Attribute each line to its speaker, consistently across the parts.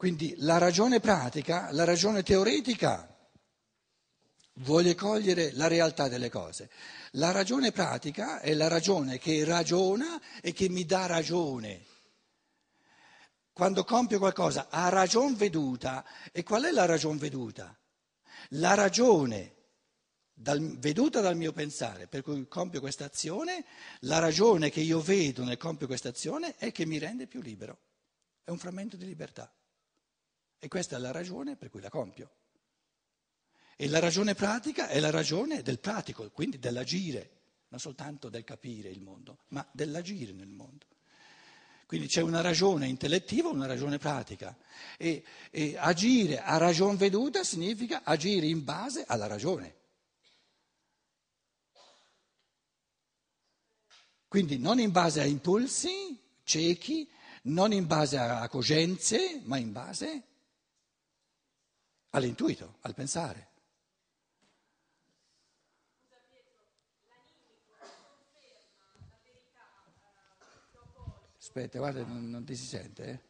Speaker 1: Quindi la ragione pratica, la ragione teoretica vuole cogliere la realtà delle cose. La ragione pratica è la ragione che ragiona e che mi dà ragione. Quando compio qualcosa a ragion veduta, e qual è la ragion veduta? La ragione dal, veduta dal mio pensare, per cui compio questa azione, la ragione che io vedo nel compio questa azione è che mi rende più libero. È un frammento di libertà. E questa è la ragione per cui la compio. E la ragione pratica è la ragione del pratico, quindi dell'agire, non soltanto del capire il mondo, ma dell'agire nel mondo. Quindi c'è una ragione intellettiva e una ragione pratica. E, e agire a ragion veduta significa agire in base alla ragione. Quindi non in base a impulsi ciechi, non in base a cogenze, ma in base all'intuito, al pensare. Aspetta, guarda, non, non ti si sente? Eh?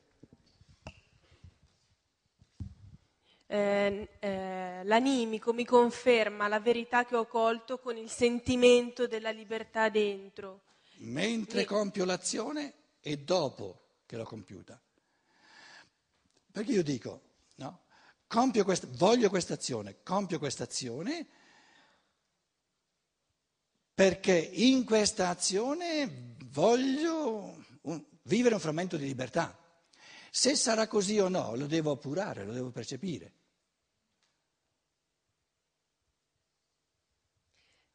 Speaker 2: Eh, eh, l'animico mi conferma la verità che ho colto con il sentimento della libertà dentro.
Speaker 1: Mentre mi... compio l'azione e dopo che l'ho compiuta. Perché io dico, questa, voglio questa azione, compio questa azione perché in questa azione voglio un, vivere un frammento di libertà. Se sarà così o no, lo devo appurare, lo devo percepire.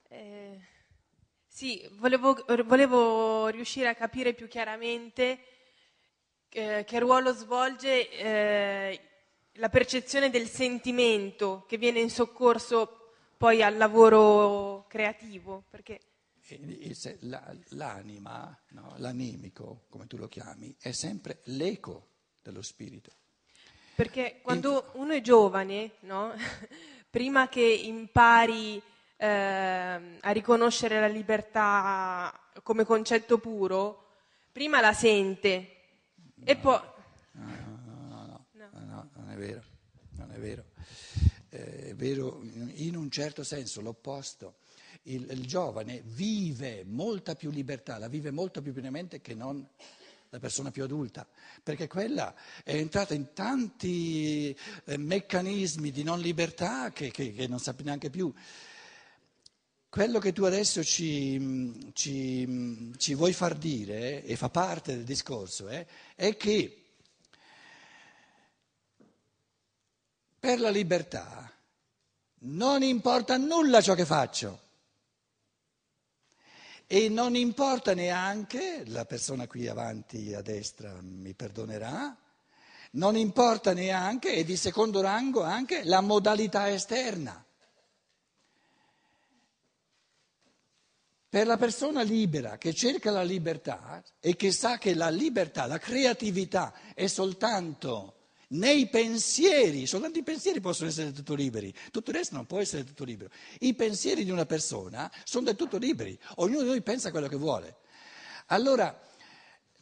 Speaker 2: Eh, sì, volevo, volevo, riuscire a capire più chiaramente eh, che ruolo svolge eh, la percezione del sentimento che viene in soccorso poi al lavoro creativo. Perché...
Speaker 1: L'anima, no, l'animico, come tu lo chiami, è sempre l'eco dello spirito.
Speaker 2: Perché quando uno è giovane, no? prima che impari eh, a riconoscere la libertà come concetto puro, prima la sente no, e poi...
Speaker 1: No, è vero, non è vero. Eh, è vero in un certo senso l'opposto. Il, il, giovane vive molta più libertà, la vive molto più pienamente che non la persona più adulta, perché quella è entrata in tanti eh, meccanismi di non libertà che, che, che, non sa neanche più. Quello che tu adesso ci, ci, ci vuoi far dire, e fa parte del discorso, eh, è che Per la libertà non importa nulla ciò che faccio. E non importa neanche, la persona qui avanti a destra mi perdonerà, non importa neanche, e di secondo rango anche, la modalità esterna. Per la persona libera che cerca la libertà e che sa che la libertà, la creatività è soltanto nei pensieri, soltanto i pensieri possono essere del tutto liberi, tutto il resto non può essere del tutto libero. I pensieri di una persona sono del tutto liberi, ognuno di noi pensa quello che vuole. Allora,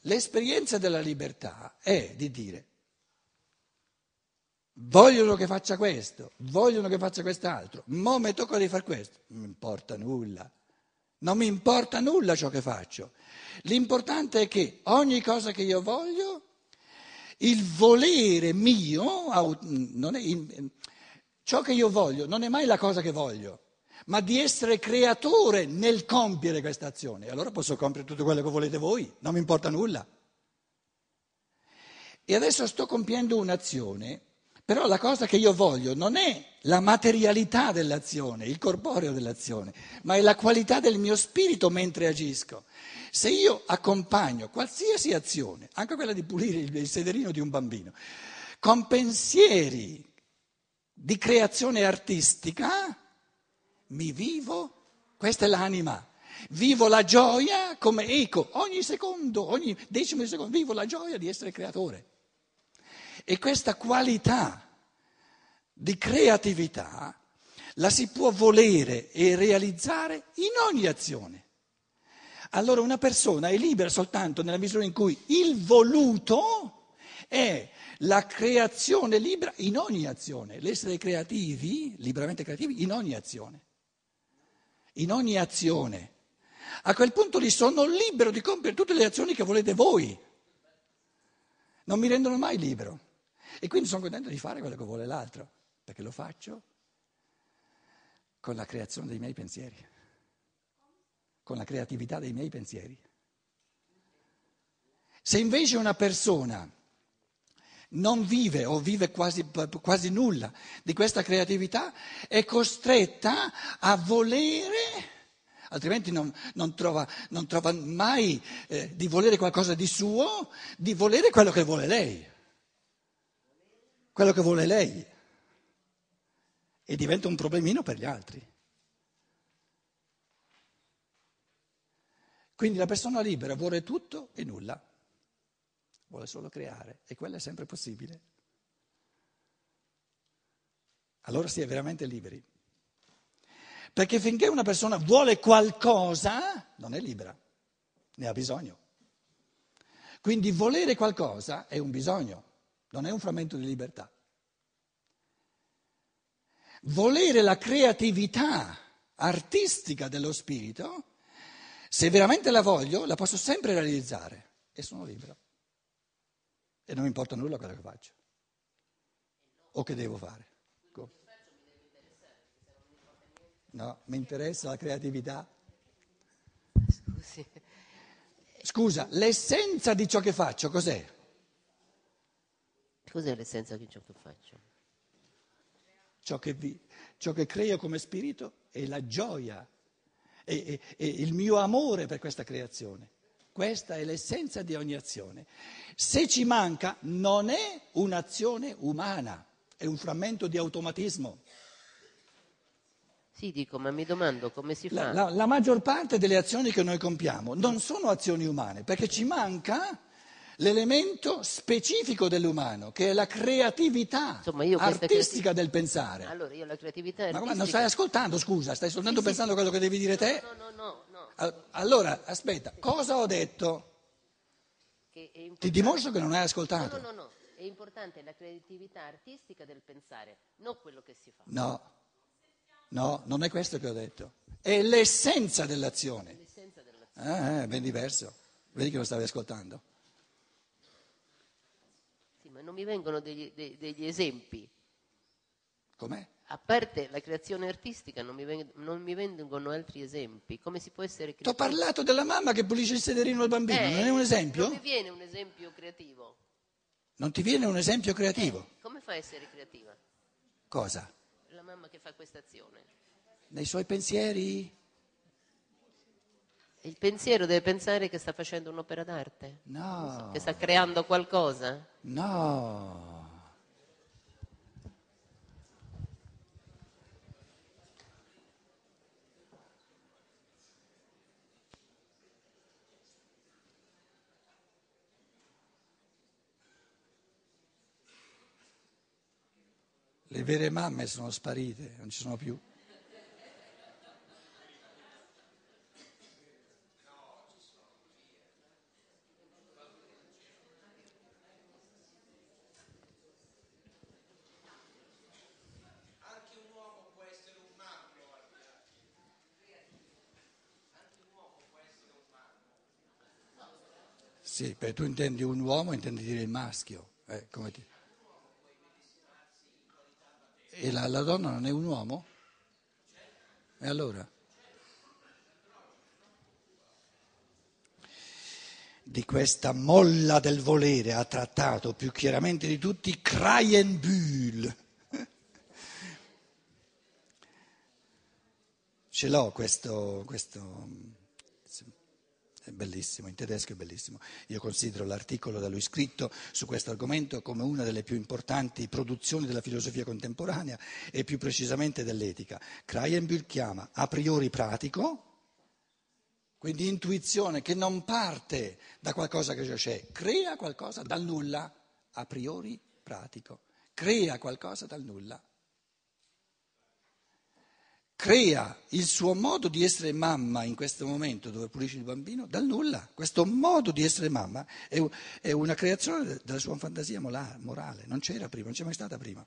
Speaker 1: l'esperienza della libertà è di dire, vogliono che faccia questo, vogliono che faccia quest'altro, mo mi tocca di fare questo, non mi importa nulla, non mi importa nulla ciò che faccio. L'importante è che ogni cosa che io voglio il volere mio, è, ciò che io voglio non è mai la cosa che voglio, ma di essere creatore nel compiere questa azione. Allora posso compiere tutto quello che volete voi, non mi importa nulla. E adesso sto compiendo un'azione, però la cosa che io voglio non è la materialità dell'azione, il corporeo dell'azione, ma è la qualità del mio spirito mentre agisco. Se io accompagno qualsiasi azione, anche quella di pulire il sederino di un bambino, con pensieri di creazione artistica, mi vivo, questa è l'anima, vivo la gioia come eco, ogni secondo, ogni decimo di secondo, vivo la gioia di essere creatore. E questa qualità di creatività la si può volere e realizzare in ogni azione allora una persona è libera soltanto nella misura in cui il voluto è la creazione libera in ogni azione, l'essere creativi, liberamente creativi, in ogni azione. In ogni azione. A quel punto lì sono libero di compiere tutte le azioni che volete voi. Non mi rendono mai libero. E quindi sono contento di fare quello che vuole l'altro, perché lo faccio con la creazione dei miei pensieri, con la creatività dei miei pensieri. Se invece una persona non vive o vive quasi, quasi, nulla di questa creatività, è costretta a volere, altrimenti non, non, trova, non trova, mai eh, di volere qualcosa di suo, di volere quello che vuole lei. Quello che vuole lei. E diventa un problemino per gli altri. Quindi la persona libera vuole tutto e nulla vuole solo creare e quello è sempre possibile. Allora si è veramente liberi. Perché finché una persona vuole qualcosa, non è libera, ne ha bisogno. Quindi volere qualcosa è un bisogno, non è un frammento di libertà. Volere la creatività artistica dello spirito, se veramente la voglio, la posso sempre realizzare e sono libero e non mi importa nulla quello che faccio o che devo fare. No, mi interessa la creatività.
Speaker 3: Scusi.
Speaker 1: Scusa, l'essenza di ciò che faccio cos'è?
Speaker 3: Cos'è l'essenza di ciò che faccio?
Speaker 1: Ciò che, vi, ciò che creo come spirito è la gioia e, e, e il mio amore per questa creazione. Questa è l'essenza di ogni azione. Se ci manca non è un'azione umana, è un frammento di automatismo.
Speaker 3: Sì, dico, ma mi domando come si fa.
Speaker 1: La, la, la maggior parte delle azioni che noi compiamo non sono azioni umane, perché ci manca l'elemento specifico dell'umano, che è la creatività Insomma, artistica creativ- del pensare.
Speaker 3: Allora, io la creatività artistica...
Speaker 1: Ma come, non stai ascoltando, scusa, stai soltanto sì, pensando a sì. quello che devi dire te?
Speaker 3: No, no, no. no.
Speaker 1: Allora, aspetta, cosa ho detto? Ti dimostro che non hai ascoltato.
Speaker 3: No, no, no, è importante la creatività artistica del pensare, non quello che si fa.
Speaker 1: No, no, non è questo che ho detto. È l'essenza dell'azione.
Speaker 3: L'essenza dell'azione.
Speaker 1: Ah, è ben diverso. Vedi che lo stavi ascoltando.
Speaker 3: Non mi vengono degli, dei, degli esempi.
Speaker 1: Com'è?
Speaker 3: A parte la creazione artistica non mi, veng- non mi vengono altri esempi. Come si può essere creativo?
Speaker 1: Ti ho parlato della mamma che pulisce il sederino al bambino,
Speaker 3: eh,
Speaker 1: non è un esempio?
Speaker 3: Non mi viene un esempio creativo.
Speaker 1: Non ti viene un esempio creativo?
Speaker 3: Eh, come fa a essere creativa?
Speaker 1: Cosa?
Speaker 3: La mamma che fa questa azione.
Speaker 1: Nei suoi pensieri?
Speaker 3: Il pensiero deve pensare che sta facendo un'opera d'arte?
Speaker 1: No.
Speaker 3: Che sta creando qualcosa?
Speaker 1: No. Le vere mamme sono sparite, non ci sono più. Perché tu intendi un uomo, intendi dire il maschio. Eh, ti... E la, la donna non è un uomo? E allora? Di questa molla del volere ha trattato più chiaramente di tutti Krayenbühl. Ce l'ho questo, questo è bellissimo, in tedesco è bellissimo. Io considero l'articolo da lui scritto su questo argomento come una delle più importanti produzioni della filosofia contemporanea e più precisamente dell'etica. Krayenbühl chiama a priori pratico, quindi intuizione che non parte da qualcosa che già c'è, crea qualcosa dal nulla, a priori pratico, crea qualcosa dal nulla. Crea il suo modo di essere mamma in questo momento dove pulisce il bambino dal nulla. Questo modo di essere mamma è, una creazione della sua fantasia morale, non c'era prima, non c'è mai stata prima.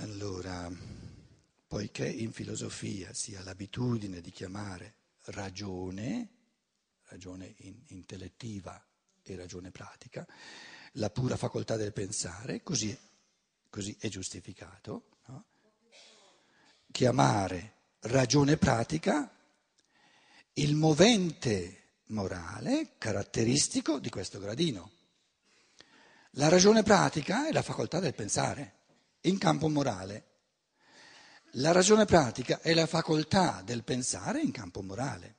Speaker 1: Allora, poiché in filosofia si ha l'abitudine di chiamare ragione, ragione intellettiva e ragione pratica, la pura facoltà del pensare, così, così è giustificato, no? chiamare ragione pratica il movente morale caratteristico di questo gradino. La ragione pratica è la facoltà del pensare in campo morale. La ragione pratica è la facoltà del pensare in campo morale.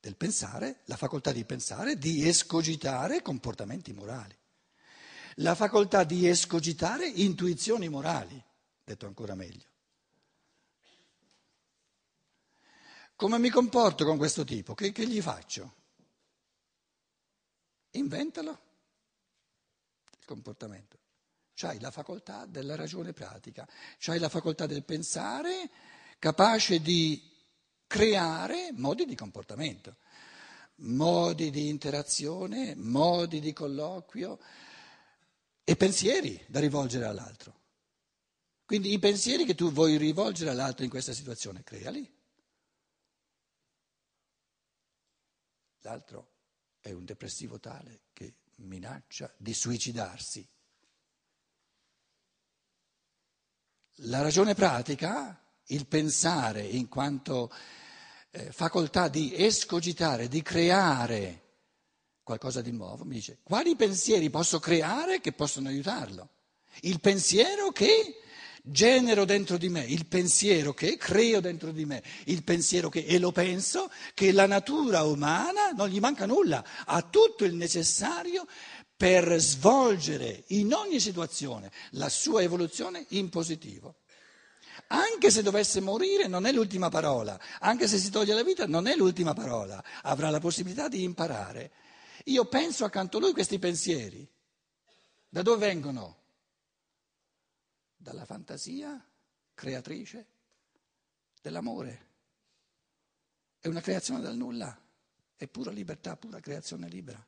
Speaker 1: Del pensare, la facoltà di pensare, di escogitare comportamenti morali. La facoltà di escogitare intuizioni morali, detto ancora meglio. Come mi comporto con questo tipo? Che, che gli faccio? Inventalo il comportamento. C'hai la facoltà della ragione pratica, c'hai la facoltà del pensare capace di creare modi di comportamento, modi di interazione, modi di colloquio e pensieri da rivolgere all'altro. Quindi i pensieri che tu vuoi rivolgere all'altro in questa situazione, creali. L'altro è un depressivo tale che minaccia di suicidarsi. La ragione pratica, il pensare in quanto eh, facoltà di escogitare, di creare qualcosa di nuovo, mi dice quali pensieri posso creare che possono aiutarlo? Il pensiero che genero dentro di me, il pensiero che creo dentro di me, il pensiero che, e lo penso, che la natura umana non gli manca nulla, ha tutto il necessario per svolgere in ogni situazione la sua evoluzione in positivo. Anche se dovesse morire non è l'ultima parola, anche se si toglie la vita non è l'ultima parola, avrà la possibilità di imparare. Io penso accanto a lui questi pensieri. Da dove vengono? Dalla fantasia creatrice dell'amore. È una creazione dal nulla, è pura libertà, pura creazione libera.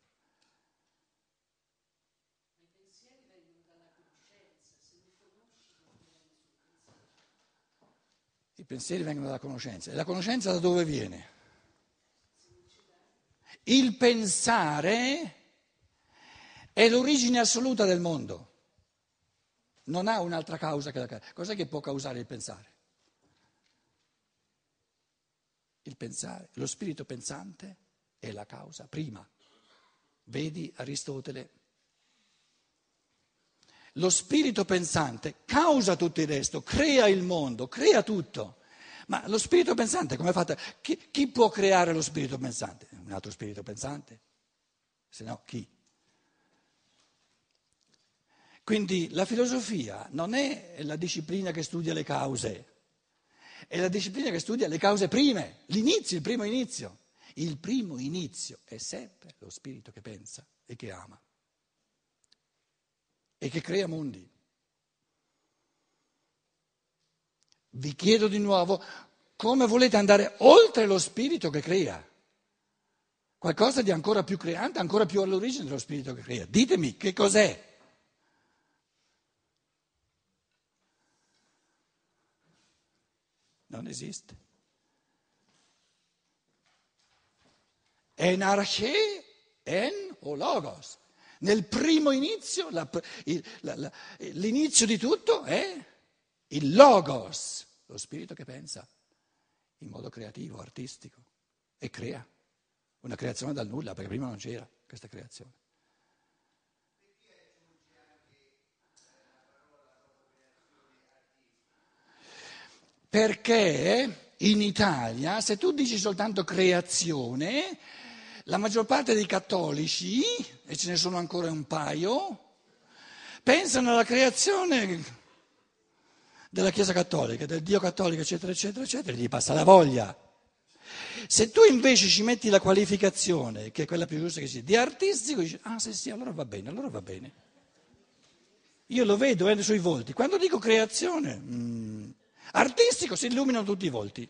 Speaker 1: I pensieri vengono dalla conoscenza. E la conoscenza da dove viene? Il pensare è l'origine assoluta del mondo. Non ha un'altra causa che la causa. Cos'è che può causare il pensare? Il pensare, lo spirito pensante è la causa prima. Vedi Aristotele lo spirito pensante causa tutto il resto, crea il mondo, crea tutto. Ma lo spirito pensante come è fatto? Chi, chi può creare lo spirito pensante? Un altro spirito pensante? Se no, chi? Quindi la filosofia non è la disciplina che studia le cause, è la disciplina che studia le cause prime, l'inizio, il primo inizio. Il primo inizio è sempre lo spirito che pensa e che ama e che crea mondi. Vi chiedo di nuovo come volete andare oltre lo spirito che crea. Qualcosa di ancora più creante, ancora più all'origine dello spirito che crea. Ditemi che cos'è. Non esiste. Enarche en o logos. Nel primo inizio, la, il, la, la, l'inizio di tutto è il logos, lo spirito che pensa in modo creativo, artistico e crea una creazione dal nulla, perché prima non c'era questa creazione. Perché in Italia, se tu dici soltanto creazione, la maggior parte dei cattolici, e ce ne sono ancora un paio, pensano alla creazione della Chiesa cattolica, del Dio cattolico, eccetera, eccetera, eccetera, gli passa la voglia. Se tu invece ci metti la qualificazione, che è quella più giusta che sia, di artistico, dici, ah sì sì, allora va bene, allora va bene. Io lo vedo eh, sui volti. Quando dico creazione, mm, artistico, si illuminano tutti i volti.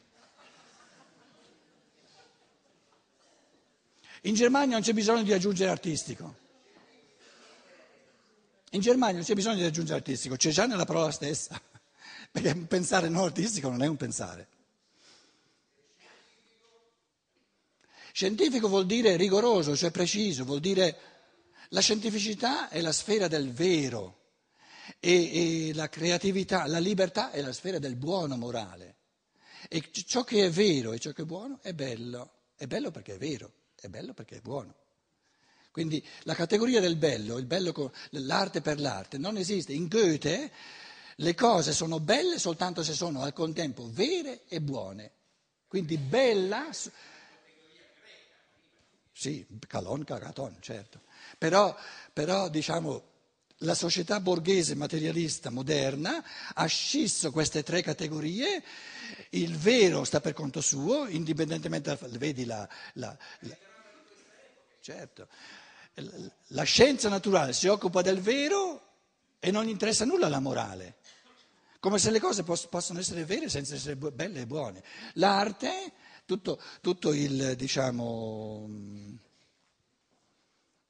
Speaker 1: In Germania non c'è bisogno di aggiungere artistico. In Germania non c'è bisogno di aggiungere artistico, c'è già nella parola stessa, perché un pensare non artistico non è un pensare. Scientifico vuol dire rigoroso, cioè preciso, vuol dire la scientificità è la sfera del vero e, e la creatività, la libertà è la sfera del buono morale. E ciò che è vero e ciò che è buono è bello, è bello perché è vero, è bello perché è buono. Quindi la categoria del bello, bello l'arte per l'arte, non esiste. In Goethe le cose sono belle soltanto se sono al contempo vere e buone. Quindi bella. Sì, calon, cagaton, certo. Però, però diciamo, la società borghese materialista moderna ha scisso queste tre categorie, il vero sta per conto suo, indipendentemente dal... vedi la, la, la certo, la scienza naturale si occupa del vero e non gli interessa nulla la morale, come se le cose poss- possono essere vere senza essere belle e buone. L'arte, tutto, tutto il, diciamo,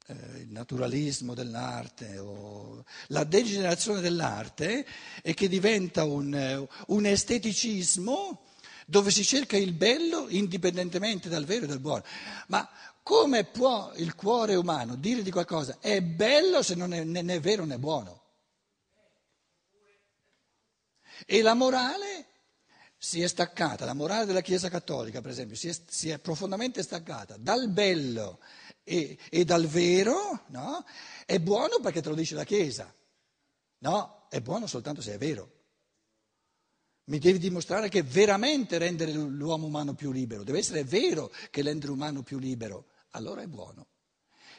Speaker 1: eh, il naturalismo dell'arte o la degenerazione dell'arte è che diventa un, un esteticismo dove si cerca il bello indipendentemente dal vero e dal buono. Ma come può il cuore umano dire di qualcosa è bello se non è né vero né buono? E la morale si è staccata, la morale della Chiesa Cattolica per esempio, si è, si è profondamente staccata dal bello e, e dal vero, no? È buono perché te lo dice la Chiesa, no? È buono soltanto se è vero. Mi devi dimostrare che veramente rendere l'uomo umano più libero, deve essere vero che rendere l'umano più libero, allora è buono.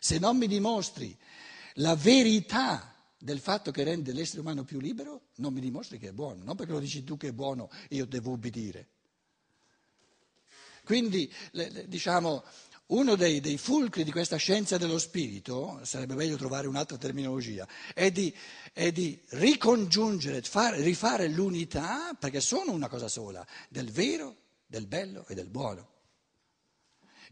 Speaker 1: Se non mi dimostri la verità del fatto che rende l'essere umano più libero, non mi dimostri che è buono, non perché lo dici tu che è buono io devo ubbidire. Quindi, diciamo, uno dei, dei, fulcri di questa scienza dello spirito, sarebbe meglio trovare un'altra terminologia, è di, è di ricongiungere, fare, rifare l'unità, perché sono una cosa sola, del vero, del bello e del buono.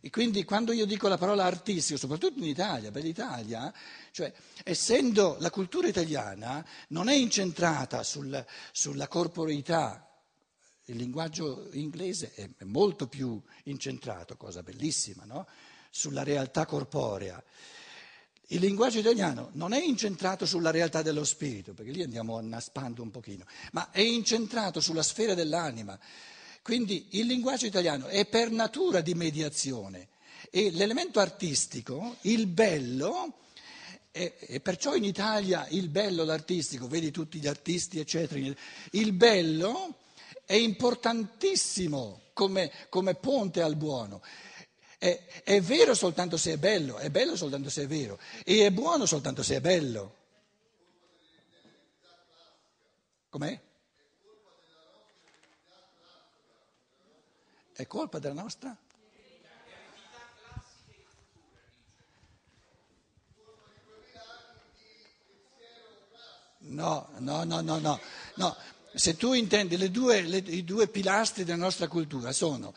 Speaker 1: E quindi quando io dico la parola artistico, soprattutto in Italia, per l'Italia, cioè essendo la cultura italiana non è incentrata sul, sulla corporeità, il linguaggio inglese è molto più incentrato, cosa bellissima, no? sulla realtà corporea. Il linguaggio italiano non è incentrato sulla realtà dello spirito, perché lì andiamo annaspando un pochino, ma è incentrato sulla sfera dell'anima. Quindi il linguaggio italiano è per natura di mediazione e l'elemento artistico, il bello, e, perciò in Italia il bello, l'artistico, vedi tutti gli artisti, eccetera, il bello è importantissimo come, come ponte al buono. È, è, vero soltanto se è bello, è bello soltanto se è vero, e è buono soltanto se è bello. Com'è? È colpa della nostra? No, no, no, no, no. no se tu intendi le due, le, i due pilastri della nostra cultura sono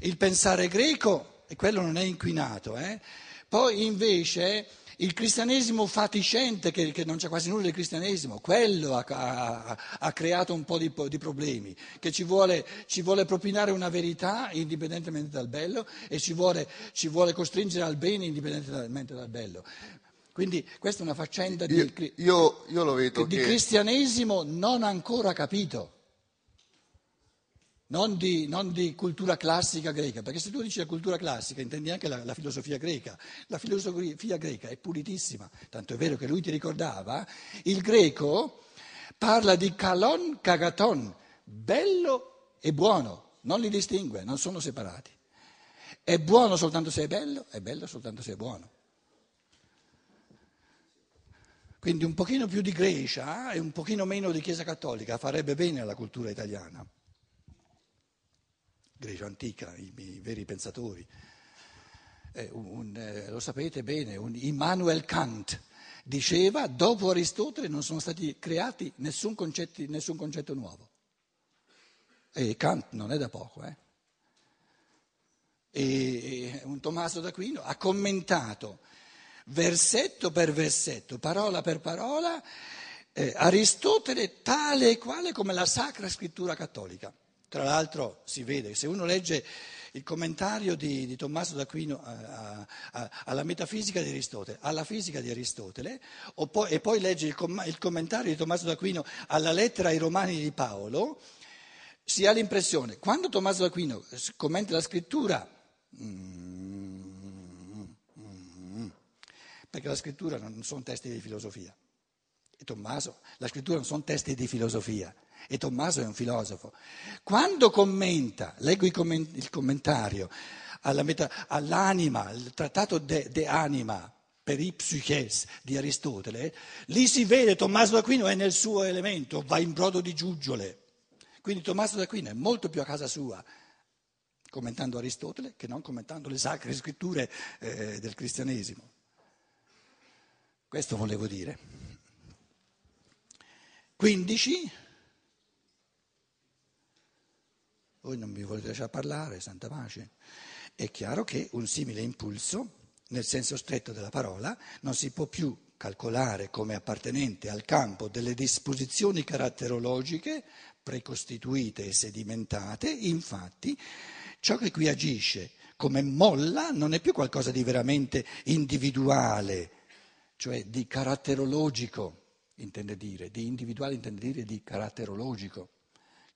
Speaker 1: il pensare greco, e quello non è inquinato, eh? poi invece il cristianesimo fatiscente, che, che, non c'è quasi nulla di cristianesimo, quello ha, ha, ha creato un po' di, di problemi, che ci vuole, ci vuole, propinare una verità indipendentemente dal bello e ci vuole, ci vuole costringere al bene indipendentemente dal bello. Quindi questa è una faccenda di,
Speaker 4: io, io, io
Speaker 1: di cristianesimo non ancora capito, non di, non di, cultura classica greca, perché se tu dici la cultura classica intendi anche la, la, filosofia greca. La filosofia greca è pulitissima, tanto è vero che lui ti ricordava, il greco parla di kalon kagaton, bello e buono, non li distingue, non sono separati. È buono soltanto se è bello, è bello soltanto se è buono. Quindi un pochino più di Grecia e un pochino meno di Chiesa Cattolica farebbe bene alla cultura italiana. Grecia antica, i, i veri pensatori. Eh, un, eh, lo sapete bene, un Immanuel Kant diceva dopo Aristotele non sono stati creati nessun, concetti, nessun concetto nuovo. E Kant non è da poco, eh? E un Tommaso d'Aquino ha commentato versetto per versetto, parola per parola, eh, Aristotele tale e quale come la Sacra Scrittura Cattolica. Tra l'altro si vede, se uno legge il commentario di, di Tommaso d'Aquino a, a, alla metafisica di Aristotele, alla fisica di Aristotele, poi, e poi legge il, com, il commentario di Tommaso d'Aquino alla lettera ai Romani di Paolo, si ha l'impressione, quando Tommaso d'Aquino commenta la scrittura, mm, mm, mm, perché la scrittura non sono testi di filosofia, e Tommaso, la scrittura non sono testi di filosofia, e Tommaso è un filosofo. Quando commenta, leggo il commentario meta, all'anima, il trattato de, de anima per i psyches di Aristotele, lì si vede Tommaso d'Aquino è nel suo elemento, va in brodo di giuggiole. Quindi Tommaso d'Aquino è molto più a casa sua commentando Aristotele che non commentando le sacre scritture eh, del cristianesimo. Questo volevo dire. 15. Voi non mi volete lasciare parlare, santa pace. È chiaro che un simile impulso, nel senso stretto della parola, non si può più calcolare come appartenente al campo delle disposizioni caratterologiche precostituite e sedimentate, infatti ciò che qui agisce come molla non è più qualcosa di veramente individuale, cioè di caratterologico, intende dire, di individuale intende dire di caratterologico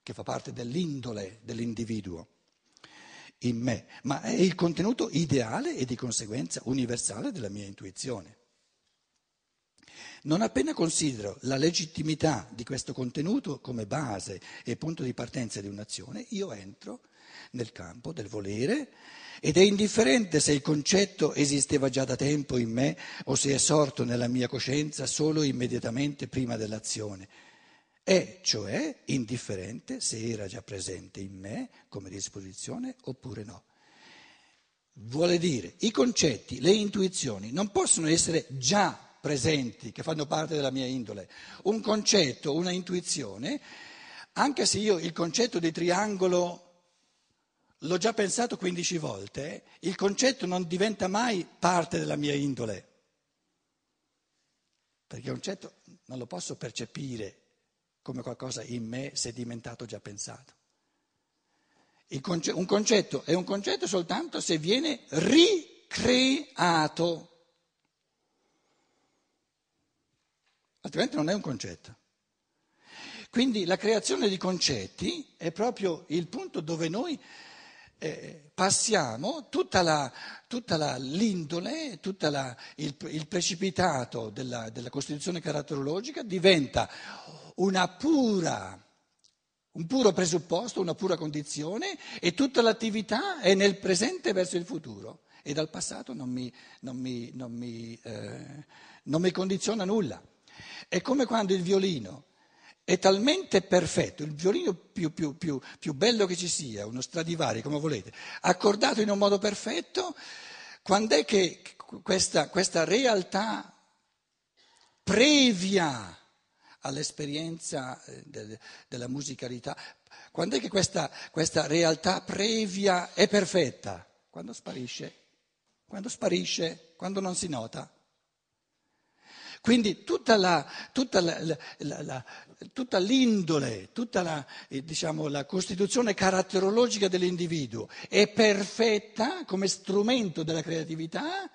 Speaker 1: che fa parte dell'indole dell'individuo in me, ma è il contenuto ideale e di conseguenza universale della mia intuizione. Non appena considero la legittimità di questo contenuto come base e punto di partenza di un'azione, io entro nel campo del volere ed è indifferente se il concetto esisteva già da tempo in me o se è sorto nella mia coscienza solo immediatamente prima dell'azione. È cioè indifferente se era già presente in me come disposizione oppure no. Vuole dire, i concetti, le intuizioni non possono essere già presenti, che fanno parte della mia indole. Un concetto, una intuizione, anche se io il concetto di triangolo l'ho già pensato 15 volte, il concetto non diventa mai parte della mia indole, perché il concetto non lo posso percepire come qualcosa in me sedimentato già pensato. Conce- un concetto è un concetto soltanto se viene ricreato, altrimenti non è un concetto. Quindi la creazione di concetti è proprio il punto dove noi eh, passiamo tutta, la, tutta la, l'indole, tutto il, il, precipitato della, della Costituzione caratterologica diventa pura, un puro presupposto, una pura condizione e tutta l'attività è nel presente verso il futuro e dal passato non mi, non mi, non mi, eh, non mi condiziona nulla. È come quando il violino è talmente perfetto, il violino più, più, più, più, bello che ci sia, uno Stradivari come volete, accordato in un modo perfetto, quando è che questa, questa realtà previa all'esperienza eh, del, della musicalità. Quando è che questa, questa realtà previa è perfetta? Quando sparisce, quando sparisce, quando non si nota. Quindi tutta, la, tutta, la, la, tutta l'indole, tutta eh, diciamo, la, costituzione caratterologica dell'individuo è perfetta come strumento della creatività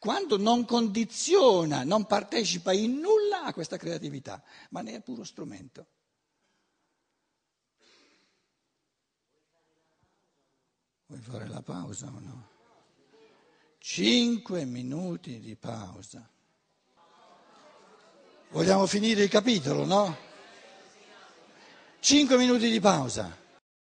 Speaker 1: quando non condiziona, non partecipa in nulla a questa creatività, ma ne è puro strumento. Vuoi fare la pausa o no? Cinque minuti di pausa. Vogliamo finire il capitolo, no? Cinque minuti di pausa.